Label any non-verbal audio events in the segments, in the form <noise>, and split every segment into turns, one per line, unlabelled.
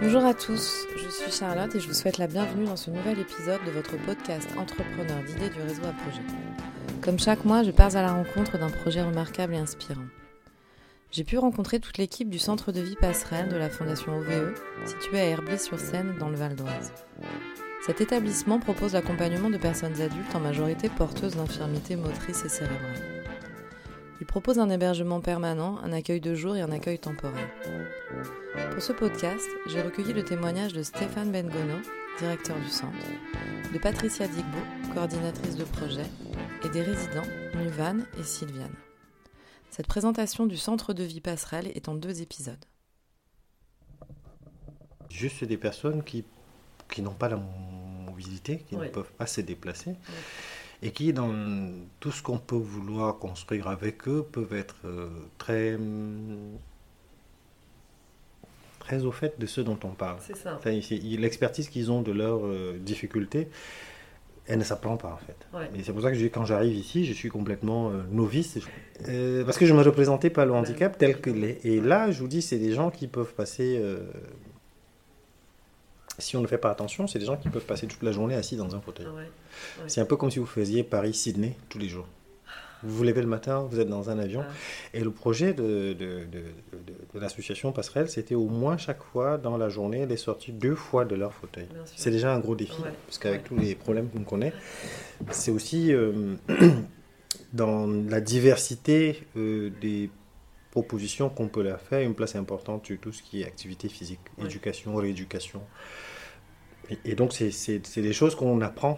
Bonjour à tous, je suis Charlotte et je vous souhaite la bienvenue dans ce nouvel épisode de votre podcast Entrepreneur d'idées du réseau à projet. Comme chaque mois, je pars à la rencontre d'un projet remarquable et inspirant. J'ai pu rencontrer toute l'équipe du centre de vie passerelle de la Fondation OVE, situé à Herblay-sur-Seine dans le Val d'Oise. Cet établissement propose l'accompagnement de personnes adultes en majorité porteuses d'infirmités motrices et cérébrales. Il propose un hébergement permanent, un accueil de jour et un accueil temporaire. Pour ce podcast, j'ai recueilli le témoignage de Stéphane Bengono, directeur du centre, de Patricia Digbo, coordinatrice de projet, et des résidents Nuvan et Sylviane. Cette présentation du centre de vie passerelle est en deux épisodes.
Juste des personnes qui, qui n'ont pas la mobilité, qui ne peuvent pas se déplacer et qui, dans tout ce qu'on peut vouloir construire avec eux, peuvent être euh, très, très au fait de ce dont on parle.
C'est ça.
L'expertise qu'ils ont de leurs euh, difficultés, elle ne s'apprend pas en fait. Et c'est pour ça que quand j'arrive ici, je suis complètement euh, novice. parce que je ne me représentais pas le handicap tel qu'il est. Et là, je vous dis, c'est des gens qui peuvent passer si on ne fait pas attention, c'est des gens qui peuvent passer toute la journée assis dans un fauteuil. C'est un peu comme si vous faisiez Paris-Sydney tous les jours. Vous vous levez le matin, vous êtes dans un avion. Et le projet de, de, de, l'association Passerelle, c'était au moins chaque fois dans la journée les sorties deux fois de leur fauteuil. C'est déjà un gros défi, parce qu'avec tous les problèmes qu'on connaît, c'est aussi euh, <clears throat> dans la diversité euh, des propositions qu'on peut leur faire une place importante sur tout ce qui est activité physique, éducation, rééducation. Et, donc, c'est des choses qu'on apprend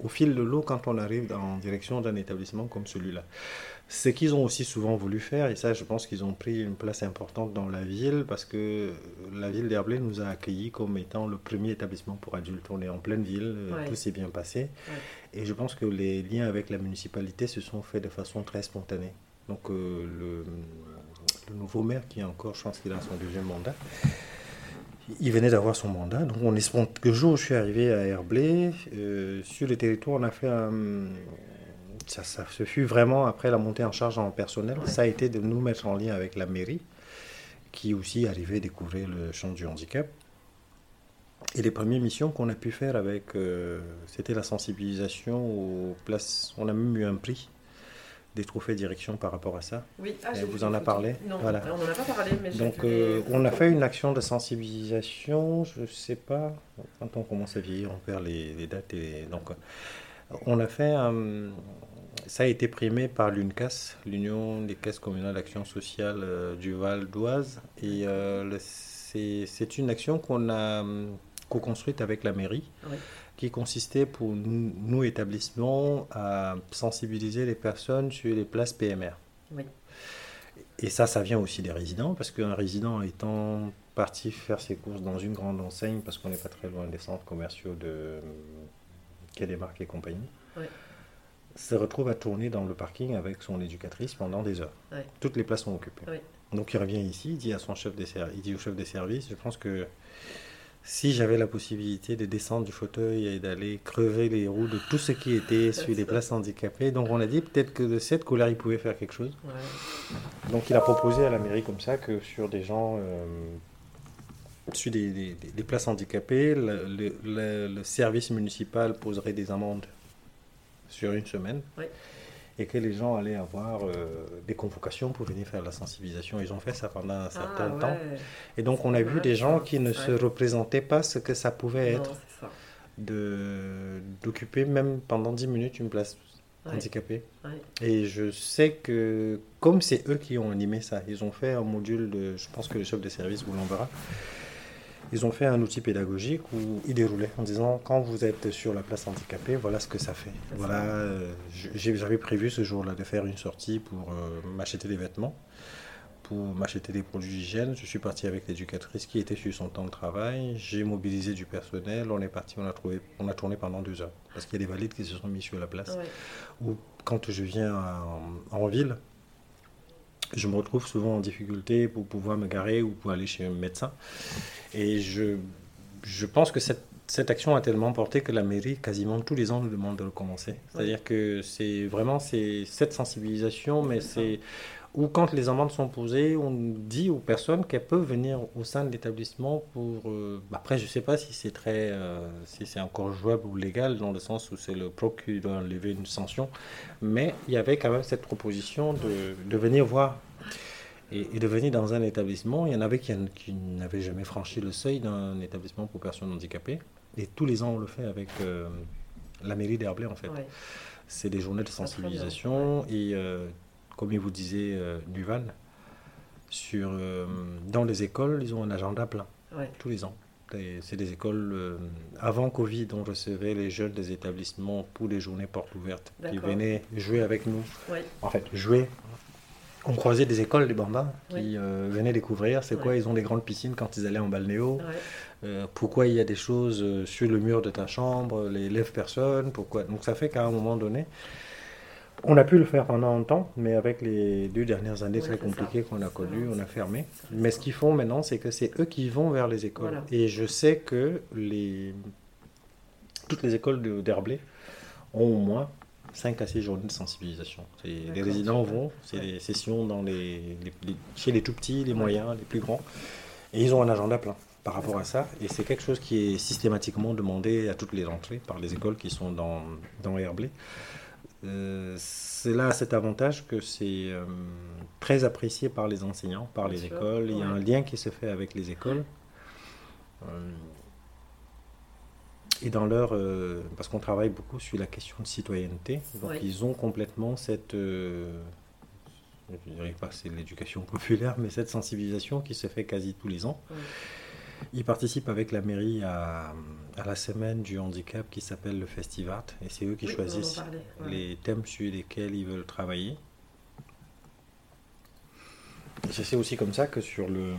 au fil de l'eau quand on arrive en direction d'un établissement comme celui-là. Ce qu'ils ont aussi souvent voulu faire, et ça je pense qu'ils ont pris une place importante dans la ville, parce que la ville d'Herblay nous a accueillis comme étant le premier établissement pour adultes. On est en pleine ville, tout s'est bien passé, et je pense que les liens avec la municipalité se sont faits de façon très spontanée. Donc euh, le, le, nouveau maire, qui est encore, je pense qu'il a son deuxième mandat, il venait d'avoir son mandat. Donc on que le jour où je suis arrivé à Herblay, euh, sur le territoire, on a fait un... Ça, ça, ce fut vraiment après la montée en charge en personnel, ça a été de nous mettre en lien avec la mairie, qui aussi arrivait à découvrir le champ du handicap. Et les premières missions qu'on a pu faire avec, euh, c'était la sensibilisation aux places. On a même eu un prix des trophées direction par rapport à ça.
Oui, ah,
vous en a parlé
Non, voilà. on n'en a pas parlé. Mais
Donc, euh, on a fait une action de sensibilisation, je ne sais pas, quand on commence à vieillir, on perd les, dates. Et, donc, on a fait, ça a été primé par l'UNCAS, l'Union des caisses communales d'action sociale euh, du Val d'Oise. Et euh, c'est une action qu'on a co-construite avec la mairie. Oui qui consistait pour nous, établissements, à sensibiliser les personnes sur les places PMR. Oui. Et ça, ça vient aussi des résidents, parce qu'un résident étant parti faire ses courses dans une grande enseigne, parce qu'on n'est pas très loin des centres commerciaux de Quai des Marques et compagnie, se retrouve à tourner dans le parking avec son éducatrice pendant des heures. Toutes les places sont occupées. Donc il revient ici, il dit à son chef des il dit au chef des services, je pense que si j'avais la possibilité de descendre du fauteuil et d'aller crever les roues de tout ce qui était <laughs> sur les places handicapées, donc on a dit peut-être que de cette colère, il pouvait faire quelque chose. Donc il a proposé à la mairie comme ça que sur des gens, euh, sur des, places handicapées, le, service municipal poserait des amendes sur une semaine et que les gens allaient avoir euh, des convocations pour venir faire la sensibilisation. Ils ont fait ça pendant un certain ah, temps. Et donc on a vu des gens qui ne se représentaient pas ce que ça pouvait être de d'occuper même pendant 10 minutes une place handicapée. Et je sais que comme c'est eux qui ont animé ça, ils ont fait un module de, je pense que le chef de service vous l'enverra, ils ont fait un outil pédagogique où ils déroulaient en disant quand vous êtes sur la place handicapée, voilà ce que ça fait. Voilà, euh, j'avais prévu ce jour-là de faire une sortie pour euh, m'acheter des vêtements, pour m'acheter des produits d'hygiène. Je suis parti avec l'éducatrice qui était sur son temps de travail. J'ai mobilisé du personnel. On est parti, on a, trouvé, on a tourné pendant deux heures parce qu'il y a des valides qui se sont mis sur la place. Ou quand je viens en ville, je me retrouve souvent en difficulté pour pouvoir me garer ou pour aller chez un médecin. Et je, je pense que cette, cette action a tellement porté que la mairie, quasiment tous les ans, nous demande de recommencer. C'est-à-dire que c'est vraiment c'est cette sensibilisation, mais c'est ou quand les amendes sont posées, on dit aux personnes qu'elles peuvent venir au sein de l'établissement pour. euh, après, je ne sais pas si c'est très, euh, si c'est encore jouable ou légal dans le sens où c'est le pro qui doit lever une sanction, mais il y avait quand même cette proposition de, de venir voir et, et de venir dans un établissement. Il y en avait qui, qui n'avaient jamais franchi le seuil d'un établissement pour personnes handicapées, et tous les ans on le fait avec euh, la mairie d'Herblay en fait.
Ouais.
C'est des journées de sensibilisation et comme il vous disait euh, Duval, sur, euh, dans les écoles, ils ont un agenda plein
Ouais.
tous les ans. C'est des écoles, euh, avant Covid, on recevait les jeunes des établissements pour les journées portes ouvertes qui venaient jouer avec nous.
Ouais.
En fait, jouer. On croisait des écoles, des bambins qui venaient découvrir c'est quoi ils ont des grandes piscines quand ils allaient en balnéo. Pourquoi il y a des choses sur le mur de ta chambre, les lève-personnes, pourquoi? Donc ça fait qu'à un moment donné, on a pu le faire pendant un temps, mais avec les deux dernières années
Ouais,
très compliquées qu'on a connues, on a fermé. Mais ce qu'ils font maintenant, c'est que c'est eux qui vont vers les écoles.
Voilà.
Et je sais que les... toutes les écoles d'Herblay ont au moins 5 à 6 journées de sensibilisation. Les résidents vont, c'est
Ouais.
des sessions dans les, les- les- chez les tout petits, les moyens, les plus grands. Et ils ont un agenda plein par rapport à ça. Et c'est quelque chose qui est systématiquement demandé à toutes les entrées par les écoles qui sont dans, dans Herblay. Euh, c'est là cet avantage que c'est euh, très apprécié par les enseignants, par
Bien
les
sûr,
écoles. Il y a un lien qui se fait avec les écoles. Euh, et dans leur... parce qu'on travaille beaucoup sur la question de citoyenneté. Donc
Ouais.
ils ont complètement cette... je dirais pas c'est l'éducation populaire, mais cette sensibilisation qui se fait quasi tous les ans.
Ouais.
Ils participent avec la mairie à, à la semaine du handicap qui s'appelle le Festivart. Et c'est eux qui
Oui,
choisissent
ouais.
les thèmes sur lesquels ils veulent travailler. Et c'est aussi comme ça que sur, le,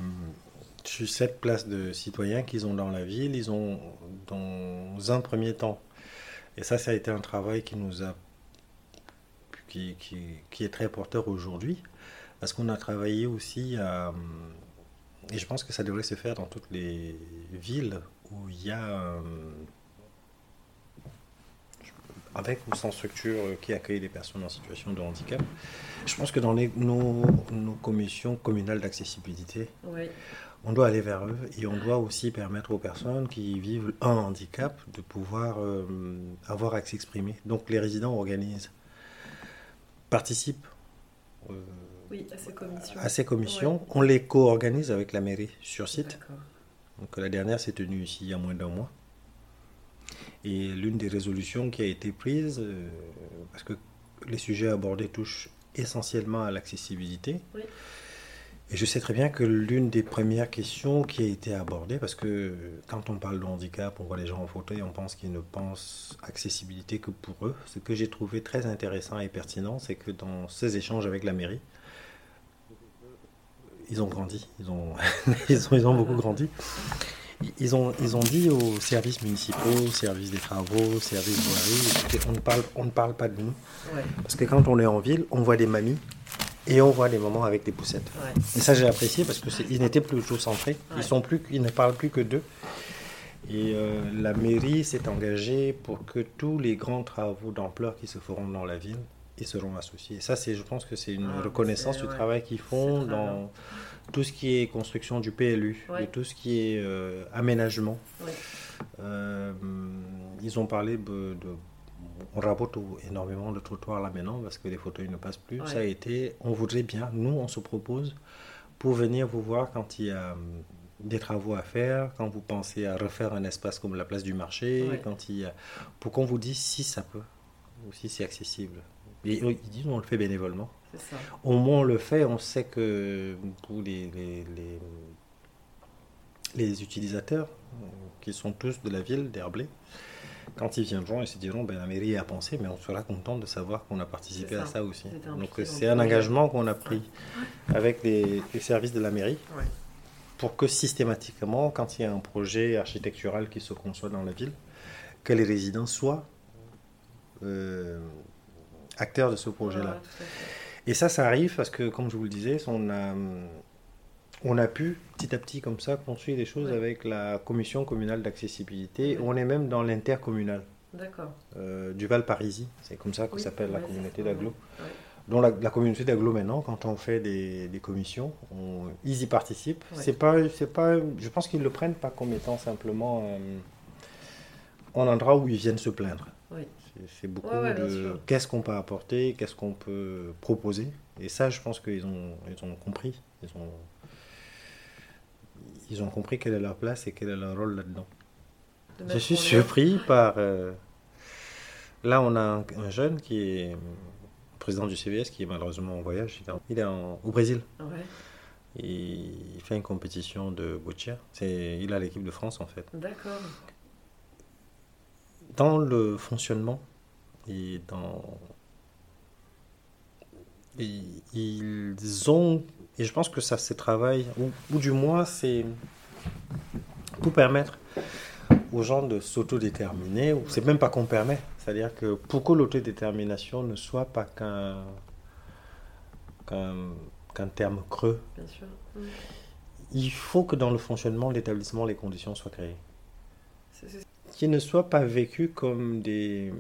sur cette place de citoyens qu'ils ont dans la ville, ils ont dans un premier temps, et ça, ça a été un travail qui nous a qui, qui, qui est très porteur aujourd'hui, parce qu'on a travaillé aussi à, et je pense que ça devrait se faire dans toutes les villes où il y a euh, avec ou sans structure qui accueille les personnes en situation de handicap. Je pense que dans les- nos, nos commissions communales d'accessibilité, on doit aller vers eux et on doit aussi permettre aux personnes qui vivent un handicap de pouvoir euh, avoir accès exprimé. Donc les résidents organisent, participent euh,
Oui, à ces commissions.
à ces commissions. On les co-organise avec la mairie sur site. Donc la dernière s'est tenue ici il y a moins d'un mois. Et l'une des résolutions qui a été prise, euh, parce que les sujets abordés touchent essentiellement à l'accessibilité,
Oui.
et je sais très bien que l'une des premières questions qui a été abordée, parce que quand on parle de handicap, on voit les gens en fauteuil, on pense qu'ils ne pensent accessibilité que pour eux. Ce que j'ai trouvé très intéressant et pertinent, c'est que dans ces échanges avec la mairie, ils ont grandi, ils ont, <laughs> ils ont, ils ont beaucoup grandi. Ils ont, ils ont dit aux services municipaux, aux services des travaux, aux services écoutez, on ne parle, on ne parle pas de nous.
Ouais.
Parce que quand on est en ville, on voit des mamies et on voit des mamans avec des poussettes.
Ouais.
Et ça, j'ai apprécié parce que c'est- ils n'étaient plus centrés.
Ouais.
Ils sont plus, ils ne parlent plus que d'eux. Et euh, la mairie s'est engagée pour que tous les grands travaux d'ampleur qui se feront dans la ville, ils seront associés. Et ça, c'est, je pense que c'est une
Ah,
reconnaissance du
ouais.
travail qu'ils font dans tout ce qui est construction du PLU,
Ouais.
de tout ce qui est euh, aménagement.
Ouais.
Euh, ils ont parlé de, de- on rabote énormément de trottoirs là maintenant parce que les fauteuils ne passent plus. Ça a été, on voudrait bien, nous on se propose pour venir vous voir quand il y a hum, des travaux à faire, quand vous pensez à refaire un espace comme la place du marché, quand il y a, pour qu'on vous dise si ça peut ou si c'est accessible. Et ils disent on le fait bénévolement.
Ça.
Au moins on le fait, on sait que pour les, les, les, les utilisateurs, qui sont tous de la ville d'Herblay, quand ils viendront, ils se diront ben, la mairie a pensé, mais on sera content de savoir qu'on a participé à
ça.
aussi. Donc c'est un engagement qu'on a pris avec les, les services de la mairie
Ouais.
pour que systématiquement, quand il y a un projet architectural qui se conçoit dans la ville, que les résidents soient euh, acteurs de ce projet-là. Et ça, ça arrive parce que, comme je vous le disais, on a, on a pu petit à petit comme ça construire des choses
Ouais.
avec la commission communale d'accessibilité.
Ouais.
On est même dans l'intercommunal
D'accord.
euh, du Val Parisis. C'est comme ça que
Oui,
s'appelle la communauté d'Aglo.
ouais.
dont la, la communauté d'agglo maintenant, quand on fait des, des commissions, on, ils y participent. C'est pas, c'est pas, je pense qu'ils le prennent pas comme étant simplement euh, un endroit où ils viennent se plaindre.
Oui.
C'est- beaucoup
Ouais, ouais, bien
de qu'est-ce qu'on peut apporter, qu'est-ce qu'on peut proposer. Et ça, je pense qu'ils ont, ils ont compris. Ils ont, ils ont compris quelle est leur place et quel est leur rôle là-dedans.
De
Je suis surpris par. euh, Là, on a un, un jeune qui est président du CVS, qui est malheureusement en voyage. Il est, en- il est en- au Brésil.
lien. Ouais.
Il fait une compétition de boccia. Il a l'équipe de France en fait.
D'accord.
Dans le fonctionnement et dans. et ils ont. Et je pense que ça se travaille, ou, ou du moins c'est pour permettre aux gens de s'autodéterminer, ou c'est même pas qu'on permet, c'est-à-dire que pour que l'autodétermination ne soit pas qu'un qu'un terme creux,
Bien sûr.
Il faut que dans le fonctionnement de l'établissement, les conditions soient créées. Qui ne soient pas vécus comme des,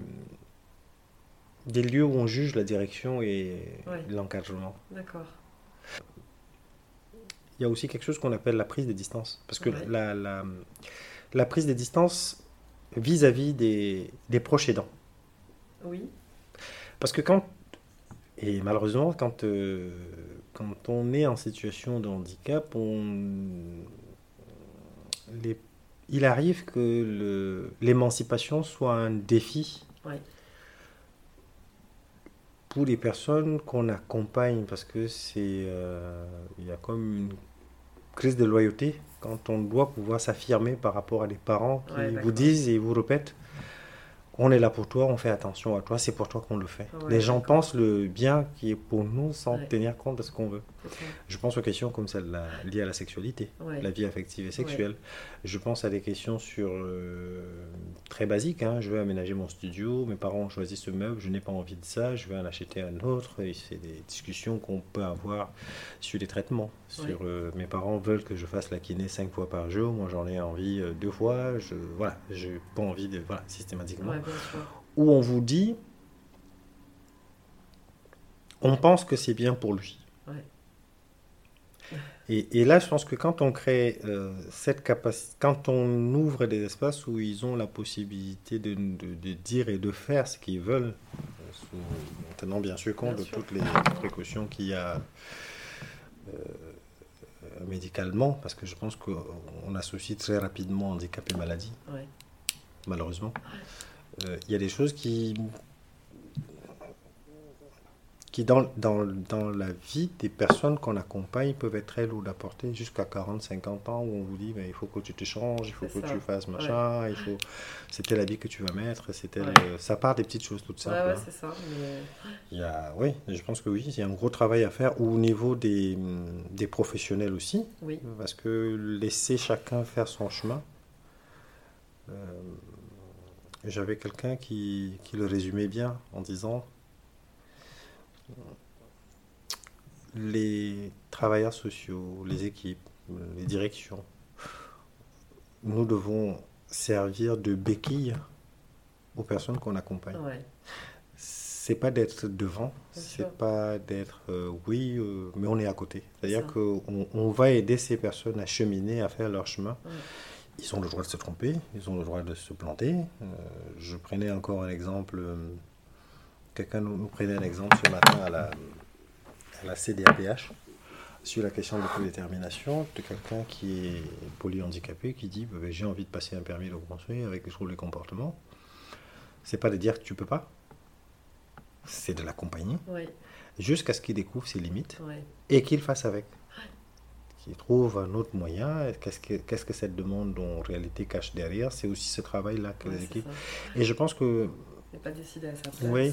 des lieux où on juge la direction et
Ouais.
l'encadrement.
D'accord.
Il y a aussi quelque chose qu'on appelle la prise des distances. Parce que
Ouais.
la, la, la prise des distances vis-à-vis des, des proches aidants.
Oui.
Parce que quand, et malheureusement, quand, euh, quand on est en situation de handicap, on, les- il arrive que l'émancipation soit un défi
Ouais.
pour les personnes qu'on accompagne, parce que c'est, euh, il y a comme une crise de loyauté quand on doit pouvoir s'affirmer par rapport à des parents qui
Ouais,
vous disent et vous répètent on est là pour toi, on fait attention à toi, c'est pour toi qu'on le fait.
Ouais,
les gens pensent le bien qui est pour nous sans
Ouais.
tenir compte de ce qu'on veut. Je pense aux questions comme celle liées à la sexualité,
Ouais.
la vie affective et sexuelle. Je pense à des questions sur euh, très basiques. hein. Je veux aménager mon studio, mes parents ont choisi ce meuble, je n'ai pas envie de ça, je vais en acheter un autre. Et c'est des discussions qu'on peut avoir sur les traitements. Sur euh, mes parents veulent que je fasse la kiné cinq fois par jour, moi j'en ai envie euh, deux fois. Je voilà, j'ai pas envie de voilà systématiquement. Où on vous dit, on pense que c'est bien pour lui.
Ouais.
Et, et là, je pense que quand on crée euh, cette capacité, quand on ouvre des espaces où ils ont la possibilité de, de- de dire et de faire ce qu'ils veulent, euh, sous- en tenant bien sûr compte
Bien
de
sûr.
toutes les précautions qu'il y a euh, médicalement, parce que je pense qu'on associe très rapidement handicap et maladie
Ouais.
malheureusement. Euh, Il y a des choses qui, qui dans, dans, dans la vie des personnes qu'on accompagne, peuvent être très lourdes à porter jusqu'à 40, 50 ans, où on vous dit, ben, il faut que tu te changes, il faut que
ça.
tu fasses machin, il faut... c'est tel habit que tu vas mettre.
Ouais.
euh, Ça part des petites choses toutes
Ouais,
simples.
ouais,
hein.
c'est ça. Mais...
Il y a, oui, je pense que oui, il y a un gros travail à faire au niveau des, des professionnels aussi,
Oui.
parce que laisser chacun faire son chemin. euh, J'avais quelqu'un qui, qui le résumait bien en disant les travailleurs sociaux, les équipes, les directions, nous devons servir de béquille aux personnes qu'on accompagne
Ouais.
c'est pas d'être devant, c'est pas d'être euh, oui, euh, mais on est à côté. C'est-à-dire qu'on on va aider ces personnes à cheminer, à faire leur chemin.
Ouais.
Ils ont le droit de se tromper, ils ont le droit de se planter. Euh, je prenais encore un exemple, euh, quelqu'un nous, nous prenait un exemple ce matin à la, à la CDAPH sur la question de l'autodétermination de quelqu'un qui est polyhandicapé qui dit Ben, j'ai envie de passer un permis de construire avec les troubles du comportement. C'est pas de dire que tu peux pas, c'est de l'accompagner jusqu'à ce qu'il découvre ses limites et qu'il fasse avec. Qu'il trouve un autre moyen. Qu'est-ce que, qu'est-ce que cette demande en réalité cache derrière? C'est aussi ce travail-là que
Ouais,
les équipes.
ça.
Et je pense que
Il n'est pas décidé à sa place.
Oui.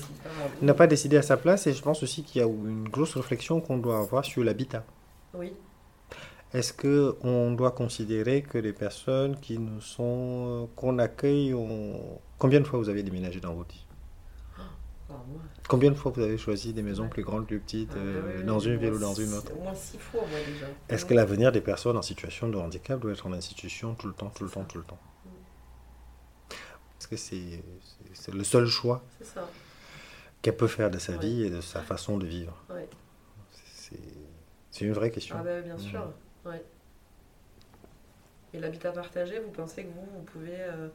il
n'a pas décidé à sa place et je pense aussi qu'il y a une grosse réflexion qu'on doit avoir sur l'habitat.
Oui.
Est-ce que on doit considérer que les personnes qui nous sont qu'on accueille, combien de fois vous avez déménagé dans votre vie
Enfin, moi,
Combien de fois vous avez choisi des maisons plus grandes, plus petites,
ah,
euh, dans une ville ou dans une autre?
Au moins six fois, moi déjà.
Est-ce que l'avenir des personnes en situation de handicap doit être en institution tout le temps, tout le temps, tout le temps? Est-ce que c'est le seul choix qu'elle peut faire de sa
Ouais.
vie et de sa façon de vivre?
Ouais.
C'est une vraie question.
Ah bah, bien sûr,
Mhm.
ouais. Et l'habitat partagé, vous pensez que vous, vous pouvez... euh,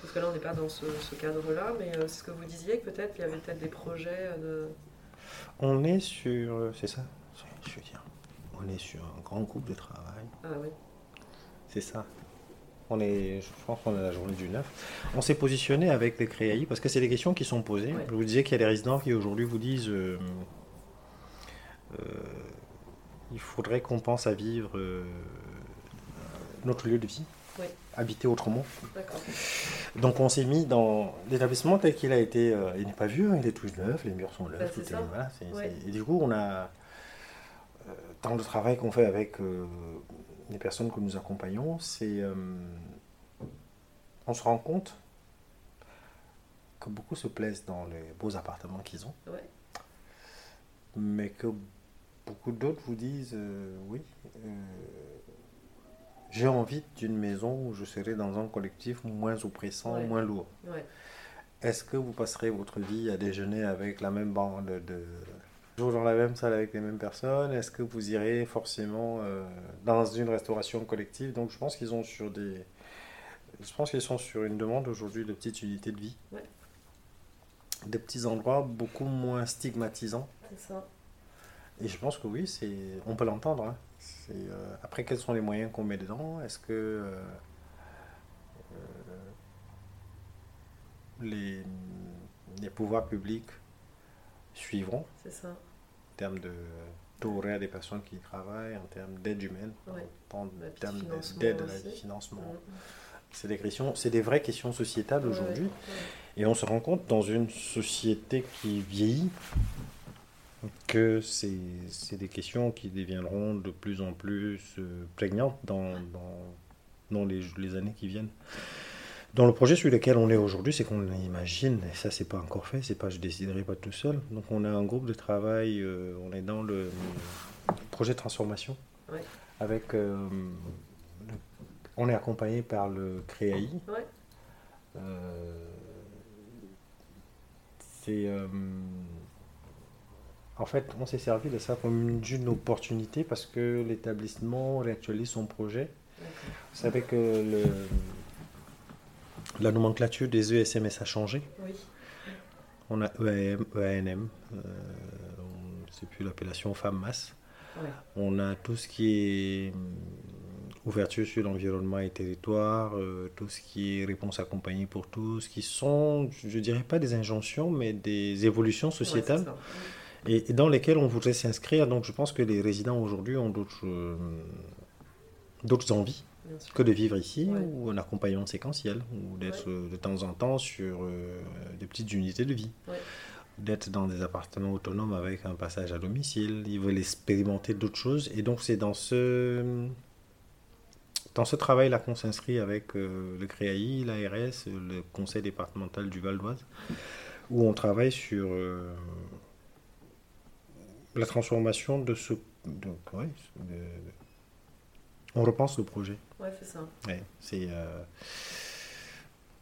parce que là, on n'est pas dans ce, ce cadre-là, mais euh, c'est ce que vous disiez, que peut-être il y avait peut-être des projets euh, de...
On est sur, euh, c'est ça, je veux dire, on est sur un grand groupe de travail.
Ah oui,
C'est ça. On est, je pense qu'on est la journée du 9. On s'est positionné avec les créailles parce que c'est des questions qui sont posées.
Ouais.
Je vous disais qu'il y a des résidents qui aujourd'hui vous disent euh, euh, il faudrait qu'on pense à vivre euh, notre lieu de vie,
Oui.
Habiter autrement. Donc on s'est mis dans l'établissement tel qu'il a été. euh, il n'est pas vieux, hein, il est tout neuf, les murs sont neufs.
Bah,
tout est- voilà,
Ouais.
Et du coup, on a euh, dans le travail qu'on fait avec euh, les personnes que nous accompagnons, c'est on se rend compte que beaucoup se plaisent dans les beaux appartements qu'ils ont,
Ouais.
mais que beaucoup d'autres vous disent oui. J'ai envie d'une maison où je serai dans un collectif moins oppressant,
Ouais.
moins lourd.
Ouais.
Est-ce que vous passerez votre vie à déjeuner avec la même bande de... toujours dans la même salle avec les mêmes personnes? Est-ce que vous irez forcément euh, dans une restauration collective? Donc je pense qu'ils ont sur des... Je pense qu'ils sont sur une demande aujourd'hui de petites unités de vie.
Ouais.
Des petits endroits beaucoup moins stigmatisants.
C'est ça.
Et je pense que oui, c'est, on peut l'entendre. hein. Euh, après, quels sont les moyens qu'on met dedans? Est-ce que euh, euh, les, les pouvoirs publics suivront?
C'est ça.
en termes de taux horaire des personnes qui y travaillent, en termes d'aide humaine,
Ouais.
en
Bah,
termes
financement
d'aide à la financement
Mhm.
C'est des questions, c'est des vraies questions sociétales
Ouais,
aujourd'hui.
ouais.
Et on se rend compte dans une société qui vieillit que c'est des questions qui deviendront de plus en plus euh, prégnantes dans, dans, dans les, les années qui viennent. Dans le projet sur lequel on est aujourd'hui, c'est qu'on imagine, et ça c'est pas encore fait, c'est pas je déciderai pas tout seul. Donc on a un groupe de travail, euh, on est dans le projet de transformation
Ouais.
avec euh, le- on est accompagné par le CREAI,
Ouais.
euh, c'est. Euh, en fait, on s'est servi de ça comme une, opportunité parce que l'établissement réactualise son projet. Vous savez que le, la nomenclature des ESMS a changé.
Oui.
On a EAM, EANM, euh, sait plus l'appellation femme masse.
Ouais.
On a tout ce qui est hum, ouverture sur l'environnement et territoire, euh, tout ce qui est réponse accompagnée pour tous, qui sont, je dirais pas des injonctions, mais des évolutions
c'est
sociétales. Et, et dans lesquelles on voudrait s'inscrire. Donc je pense que les résidents aujourd'hui ont d'autres euh, d'autres envies que de vivre ici
Ouais.
ou un accompagnement séquentiel ou d'être euh, de temps en temps sur euh, des petites unités de vie.
Ouais.
D'être dans des appartements autonomes avec un passage à domicile. Ils veulent expérimenter d'autres choses. Et donc, c'est dans ce, dans ce travail-là qu'on s'inscrit avec euh, le CREAI, l'ARS, le conseil départemental du Val d'Oise, où on travaille sur euh, la transformation de ce. Donc, ouais, de- on repense le projet.
Ouais, c'est ça.
Ouais, c'est, euh,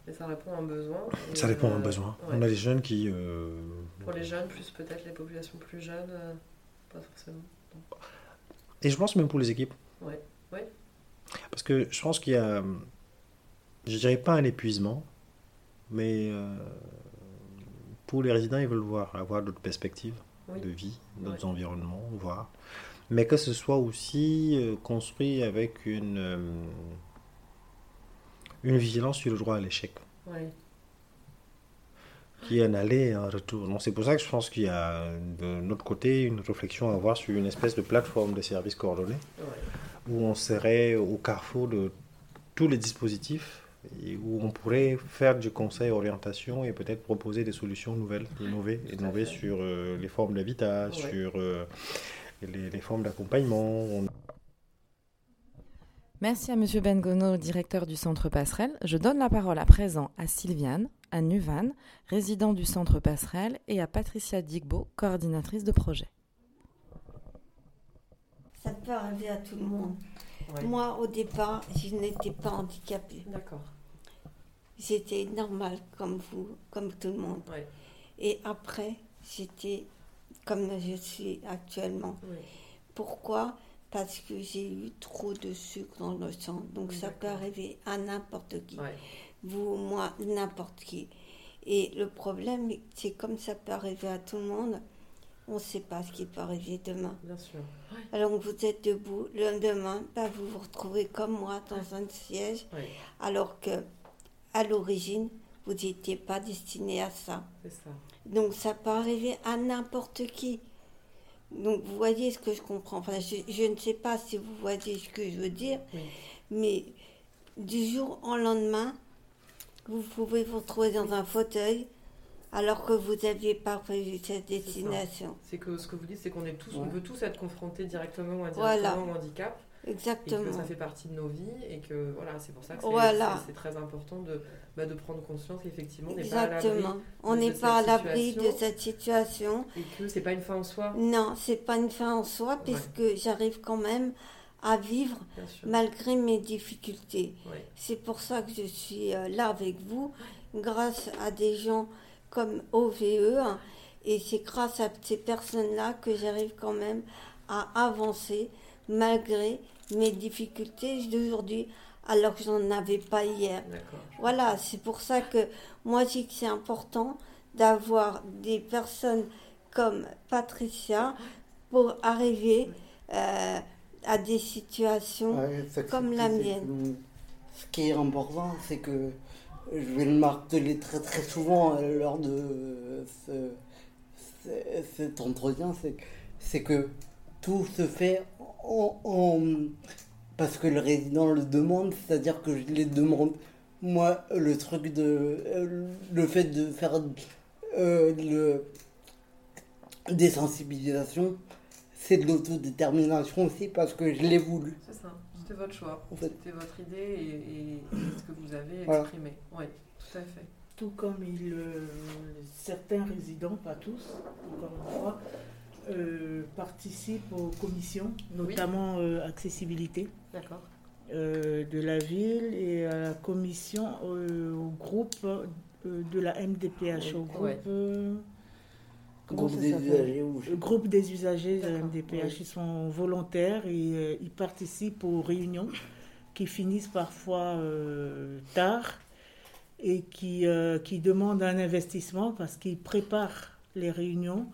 Et ça répond à un besoin.
Ça répond à un
euh,
besoin.
ouais.
On a des jeunes qui. euh,
Pour les jeunes, plus peut-être les populations plus jeunes, euh, pas forcément.
Et je pense même pour les équipes.
Ouais. Ouais.
Parce que je pense qu'il y a, je dirais pas un épuisement, mais euh, pour les résidents, ils veulent voir, avoir d'autres perspectives
Oui.
de vie, d'autres
Ouais.
environnements, voir. Mais que ce soit aussi euh, construit avec une, euh, une vigilance sur le droit à l'échec,
Ouais.
qui est un aller et un retour. C'est pour ça que je pense qu'il y a de notre côté une réflexion à avoir sur une espèce de plateforme de services coordonnés.
Ouais.
où on serait au carrefour de tous les dispositifs où on pourrait faire du conseil orientation et peut-être proposer des solutions nouvelles, innover, innover sur euh, les formes d'habitat,
Ouais.
sur euh, les, les formes d'accompagnement. On-
Merci à Monsieur Bengono, directeur du Centre Passerelle. Je donne la parole à présent à Sylviane, à Nuvan, résident du Centre Passerelle, et à Patricia Digbo, coordinatrice de projet.
Ça peut arriver à tout le monde.
Ouais.
Moi, au départ, je n'étais pas handicapée.
D'accord.
J'étais normale comme vous, comme tout le monde.
Ouais.
Et après, j'étais comme je suis actuellement. Pourquoi? Parce que j'ai eu trop de sucre dans le sang. Donc ça peut arriver à n'importe qui.
Ouais.
Vous, moi, n'importe qui. Et le problème, c'est comme ça peut arriver à tout le monde, on ne sait pas ce qui peut arriver demain.
Bien sûr.
Alors vous êtes debout, le lendemain, bah, vous vous retrouvez comme moi dans un siège, alors que à l'origine, vous n'étiez pas destiné à ça.
c'est ça.
Donc ça peut arriver à n'importe qui. Donc vous voyez ce que je comprends. Enfin, je, je ne sais pas si vous voyez ce que je veux dire,
Oui.
mais du jour au lendemain, vous pouvez vous retrouver dans un fauteuil alors que vous n'aviez pas prévu cette destination.
C'est que ce que vous dites, c'est qu'on est tous, on peut tous être confrontés directement ou
Voilà.
indirectement au handicap. Et que
Exactement.
ça fait partie de nos vies et que voilà, c'est pour ça que c'est
Voilà.
très important de, bah, de prendre conscience qu'effectivement on n'est pas à l'abri
Exactement. On
de
n'est
cette
pas à l'abri de
situation.
cette situation.
et que c'est pas une fin en soi,
Non, c'est pas une fin en soi,
Ouais.
puisque j'arrive quand même à vivre malgré mes difficultés.
Ouais.
C'est pour ça que je suis euh, là avec vous, grâce à des gens comme OVE. hein, Et c'est grâce à ces personnes-là que j'arrive quand même à avancer malgré mes difficultés d'aujourd'hui, alors que j'en avais pas hier. Voilà, c'est pour ça que moi je dis que c'est important d'avoir des personnes comme Patricia pour arriver euh, à des situations.
Ouais,
comme la mienne.
Ce qui est important, c'est que je vais le marteler très très souvent euh, lors de ce- ce- cet entretien, c'est c'est que tout se fait en, en- parce que le résident le demande, c'est-à-dire que je les demande. Moi, le truc de euh, le fait de faire euh, le des sensibilisations, c'est de l'autodétermination aussi parce que je l'ai voulu.
C'est ça, c'était votre choix,
En fait.
c'était votre idée et, et- et ce que vous avez
Voilà.
exprimé. Oui, tout à fait.
Tout comme il, euh, certains résidents, pas tous, encore une fois, euh, participent aux commissions, notamment euh, accessibilité
D'accord.
euh, de la ville et à la commission euh, au groupe euh, de la MDPH, au groupe,
Ouais.
euh,
Groupe des usagers ou je-
Le groupe des usagers de MDPH,
oui.
ils sont volontaires et euh, ils participent aux réunions qui finissent parfois euh, tard et qui, euh, qui demandent un investissement parce qu'ils préparent les réunions.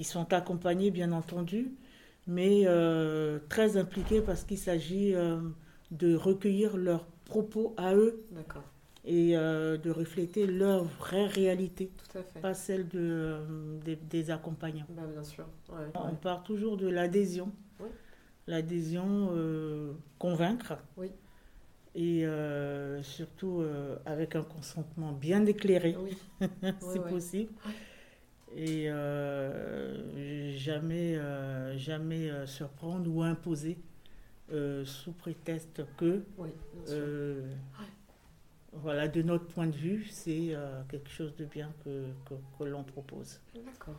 Ils sont accompagnés, bien entendu, mais euh, très impliqués parce qu'il s'agit euh, de recueillir leurs propos à eux et euh, de refléter leur vraie réalité,
tout à fait.
pas celle de, des- des accompagnants.
Bah, bien sûr. Ouais,
On
ouais.
part toujours de l'adhésion.
Oui.
L'adhésion, convaincre.
Oui.
Et surtout avec un consentement bien éclairé,
Oui, <laughs>
si
ouais.
possible. Et euh, jamais, euh, jamais euh, surprendre ou imposer sous prétexte que,
oui,
voilà, de notre point de vue, c'est quelque chose de bien que, que, que l'on propose.
D'accord.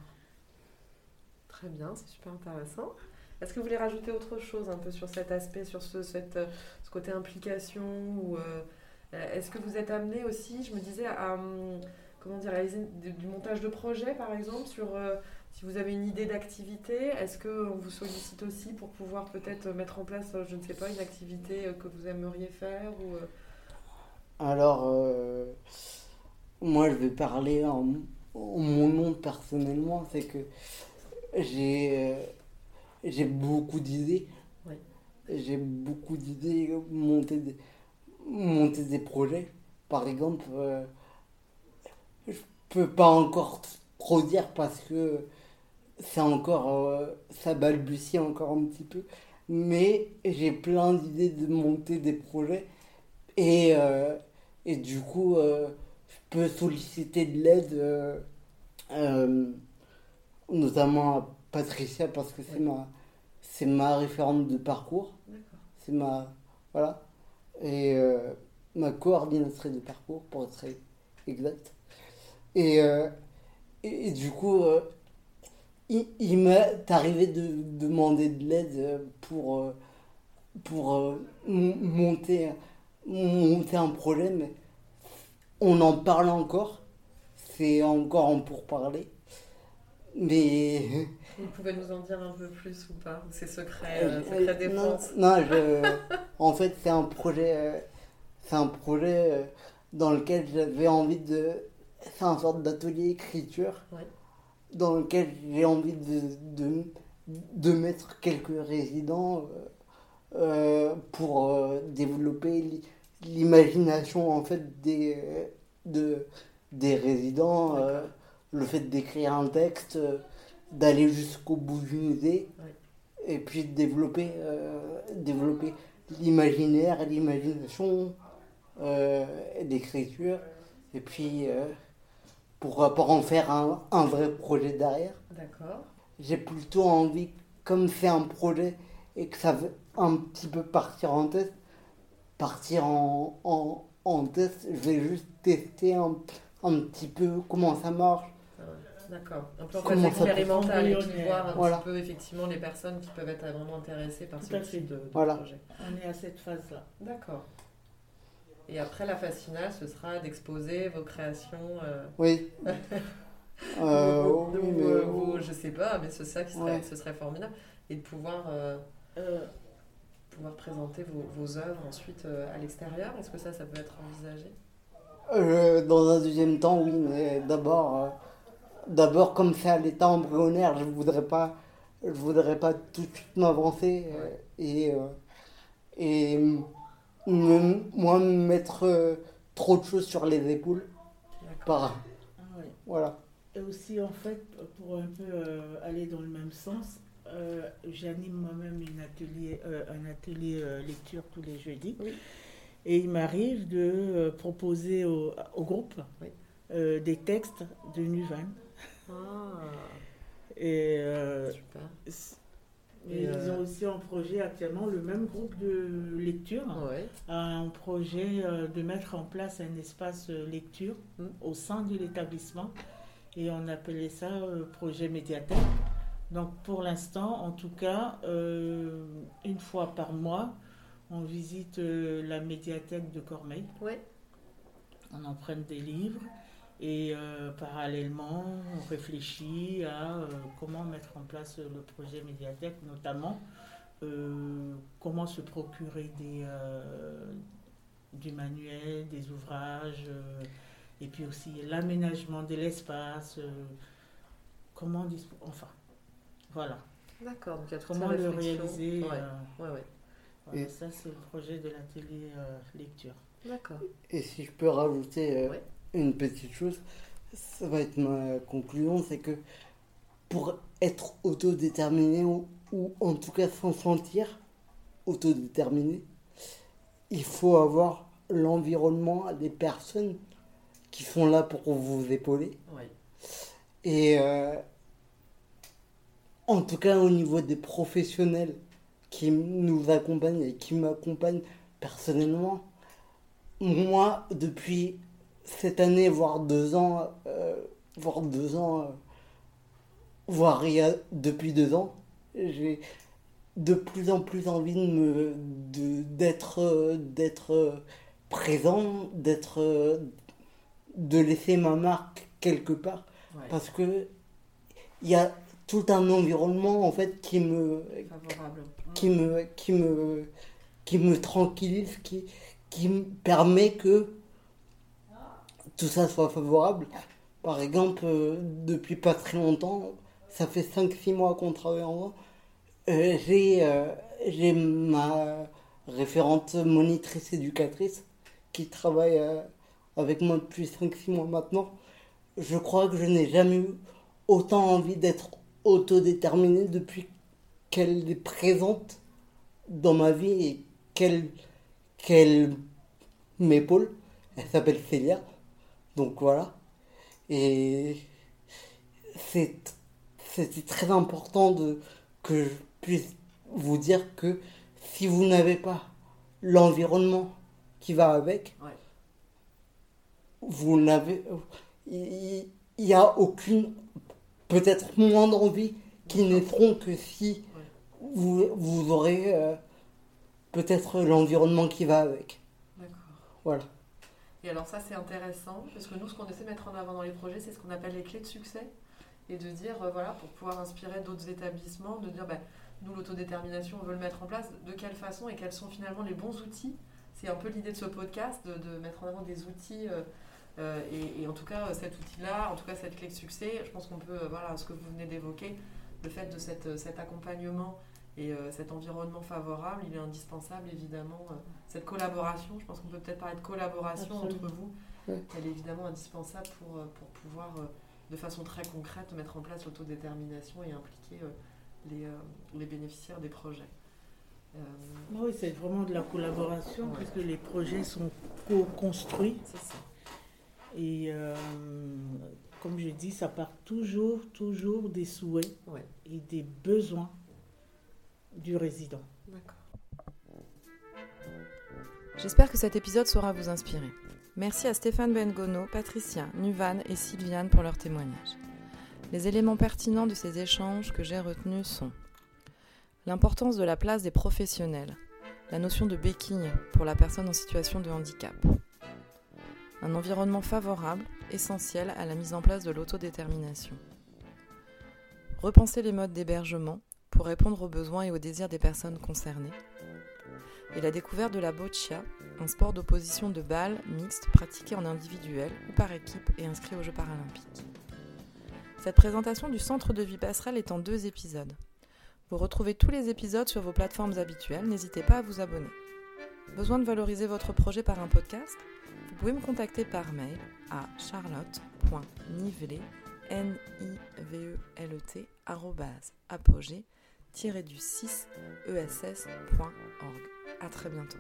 Très bien, c'est super intéressant. Est-ce que vous voulez rajouter autre chose un peu sur cet aspect, sur ce, cette, ce côté implication ou euh, Est-ce que vous êtes amené aussi, je me disais, à hum, comment dire, réaliser du, montage de projet par exemple sur euh, si vous avez une idée d'activité, est-ce qu'on vous sollicite aussi pour pouvoir peut-être mettre en place, euh, je ne sais pas, une activité euh, que vous aimeriez faire ou,
Alors, euh, moi, je vais parler en, en mon nom personnellement, c'est que j'ai euh, j'ai beaucoup d'idées. J'ai beaucoup d'idées, monter des, monter des projets. Par exemple, peux pas encore trop dire parce que c'est encore, euh, ça balbutie encore un petit peu. Mais j'ai plein d'idées de monter des projets. Et, euh, et du coup, euh, je peux solliciter de l'aide, notamment à Patricia, parce que c'est ma, c'est ma référente de parcours. C'est ma. Voilà. Et ma coordinatrice de parcours, pour être exact. Et, euh, et, et du coup, euh, il, il m'est arrivé de demander de l'aide euh, pour, pour monter, monter un projet, mais on en parle encore. C'est encore en pourparler. Mais. <laughs>
Vous pouvez nous en dire un peu plus ou pas? C'est secret, euh, secret défense.
Non, non, je- <laughs> en fait, c'est un projet, c'est un projet dans lequel j'avais envie de, c'est un sorte d'atelier écriture,
Ouais.
dans lequel j'ai envie de, de, de mettre quelques résidents euh, euh, pour euh, développer l'i- l'imagination en fait des, de, des résidents, euh, le fait d'écrire un texte, d'aller jusqu'au bout d'une idée
Ouais.
et puis de développer, développer l'imaginaire, l'imagination, l'écriture, et puis pour, pour en faire un, un vrai projet derrière.
D'accord.
J'ai plutôt envie, comme c'est un projet et que ça veut un petit peu partir en test, partir en, en, en test, je vais juste tester un, un petit peu comment ça marche.
Ah D'accord. Un peu en phase expérimentale et puis voir un
Voilà.
petit peu effectivement les personnes qui peuvent être vraiment intéressées par
Tout
ce type de, de
Voilà.
projet.
On est à cette phase-là.
D'accord. Et après, la phase finale, ce sera d'exposer vos créations. euh,
Oui. <laughs> Euh,
vos-
oui, mais-
vos- je sais pas, mais ce, ça qui serait,
Ouais.
ce serait formidable. Et de pouvoir, euh,
Euh,
pouvoir présenter vos, vos œuvres ensuite à l'extérieur. Est-ce que ça, ça peut être envisagé?
Dans un deuxième temps, oui, mais d'abord, d'abord comme c'est à l'état embryonnaire, je voudrais pas, je voudrais pas tout de suite m'avancer et et me- moi me mettre euh, trop de choses sur les épaules.
D'accord.
Par,
ah ouais.
voilà.
Et aussi, en fait, pour un peu euh, aller dans le même sens, euh, j'anime moi-même une atelier, euh, un atelier euh, lecture tous les jeudis.
Oui.
Et il m'arrive de euh, proposer au, au groupe
Oui.
euh, des textes de Nuvan.
Ah,
Et, euh,
super. Et,
ils
euh,
ont aussi en projet actuellement, le même groupe de lecture
Ouais.
un projet euh, de mettre en place un espace euh, lecture
Mm.
au sein de l'établissement et on appelait ça euh, projet médiathèque. Donc pour l'instant, en tout cas, euh, une fois par mois, on visite euh, la médiathèque de Cormeil,
Ouais.
on emprunte des livres et euh, parallèlement, on réfléchit à euh, comment mettre en place le projet médiathèque, notamment euh, comment se procurer des, euh, du manuel, des ouvrages, euh, et puis aussi l'aménagement de l'espace, euh, comment enfin, voilà,
D'accord. Donc il y a
comment le réaliser.
Ouais.
euh,
Ouais, ouais.
voilà,
Et-
ça c'est le projet de l'atelier euh, lecture.
D'accord.
Et si je peux rajouter euh,
Ouais.
Une petite chose, ça va être ma conclusion, c'est que pour être autodéterminé ou, ou en tout cas s'en sentir autodéterminé, il faut avoir l'environnement, les personnes qui sont là pour vous épauler. Et euh, en tout cas au niveau des professionnels qui nous accompagnent et qui m'accompagnent personnellement, moi depuis cette année, voire deux ans, euh, voire deux ans, euh, voire il y a depuis deux ans, j'ai de plus en plus envie de me de- d'être euh, d'être présent, d'être de laisser ma marque quelque part
Ouais.
parce que il y a tout un environnement en fait qui me
Favorable.
qui me qui me qui me tranquillise qui qui me permet que tout ça soit favorable par exemple euh, depuis pas très longtemps ça fait 5 6 mois qu'on travaille ensemble euh, j'ai euh, j'ai ma référente monitrice éducatrice qui travaille euh, avec moi depuis 5 6 mois maintenant je crois que je n'ai jamais eu autant envie d'être autodéterminé depuis qu'elle est présente dans ma vie et qu'elle qu'elle m'épaule. Elle s'appelle Célia. Donc voilà. Et c'est c'était très important de que je puisse vous dire que si vous n'avez pas l'environnement qui va avec,
Ouais.
vous n'avez il n'y a aucune peut-être moins d'envie qui naîtront que si vous, vous aurez euh, peut-être l'environnement qui va avec.
D'accord.
Voilà.
Et alors ça c'est intéressant parce que nous ce qu'on essaie de mettre en avant dans les projets c'est ce qu'on appelle les clés de succès.
et de dire, euh, voilà, pour pouvoir inspirer d'autres établissements, de dire, bah, nous, l'autodétermination, on veut le mettre en place, de quelle façon et quels sont finalement les bons outils. C'est un peu l'idée de ce podcast, de, mettre en avant des outils. Euh, euh, et, en tout cas, cet outil-là, en tout cas, cette clé de succès, je pense qu'on peut, voilà, ce que vous venez d'évoquer, le fait de cette, cet accompagnement et cet environnement favorable, il est indispensable, évidemment. cette collaboration, je pense qu'on peut peut-être parler de collaboration entre vous, elle est évidemment indispensable pour, pour pouvoir de façon très concrète, mettre en place l'autodétermination et impliquer euh, les, euh, les, bénéficiaires des projets.
Euh, oui, c'est vraiment de la collaboration puisque les projets sont co-construits. C'est ça. Et comme je dis, ça part toujours, toujours des souhaits et des besoins du résident. D'accord.
J'espère que cet épisode saura vous inspirer. Merci à Stéphane Bengono, Patricia, Nuvan et Sylviane pour leurs témoignages. Les éléments pertinents de ces échanges que j'ai retenus sont l'importance de la place des professionnels, la notion de béquille pour la personne en situation de handicap, un environnement favorable, essentiel à la mise en place de l'autodétermination, repenser les modes d'hébergement pour répondre aux besoins et aux désirs des personnes concernées, et la découverte de la boccia, un sport d'opposition de balles mixte pratiqué en individuel ou par équipe et inscrit aux Jeux paralympiques. Cette présentation du centre de vie passerelle est en deux épisodes. Vous retrouvez tous les épisodes sur vos plateformes habituelles, n'hésitez pas à vous abonner. Besoin de valoriser votre projet par un podcast? Vous pouvez me contacter par mail à charlotte.nivelet, du 6 ess.org. À très bientôt.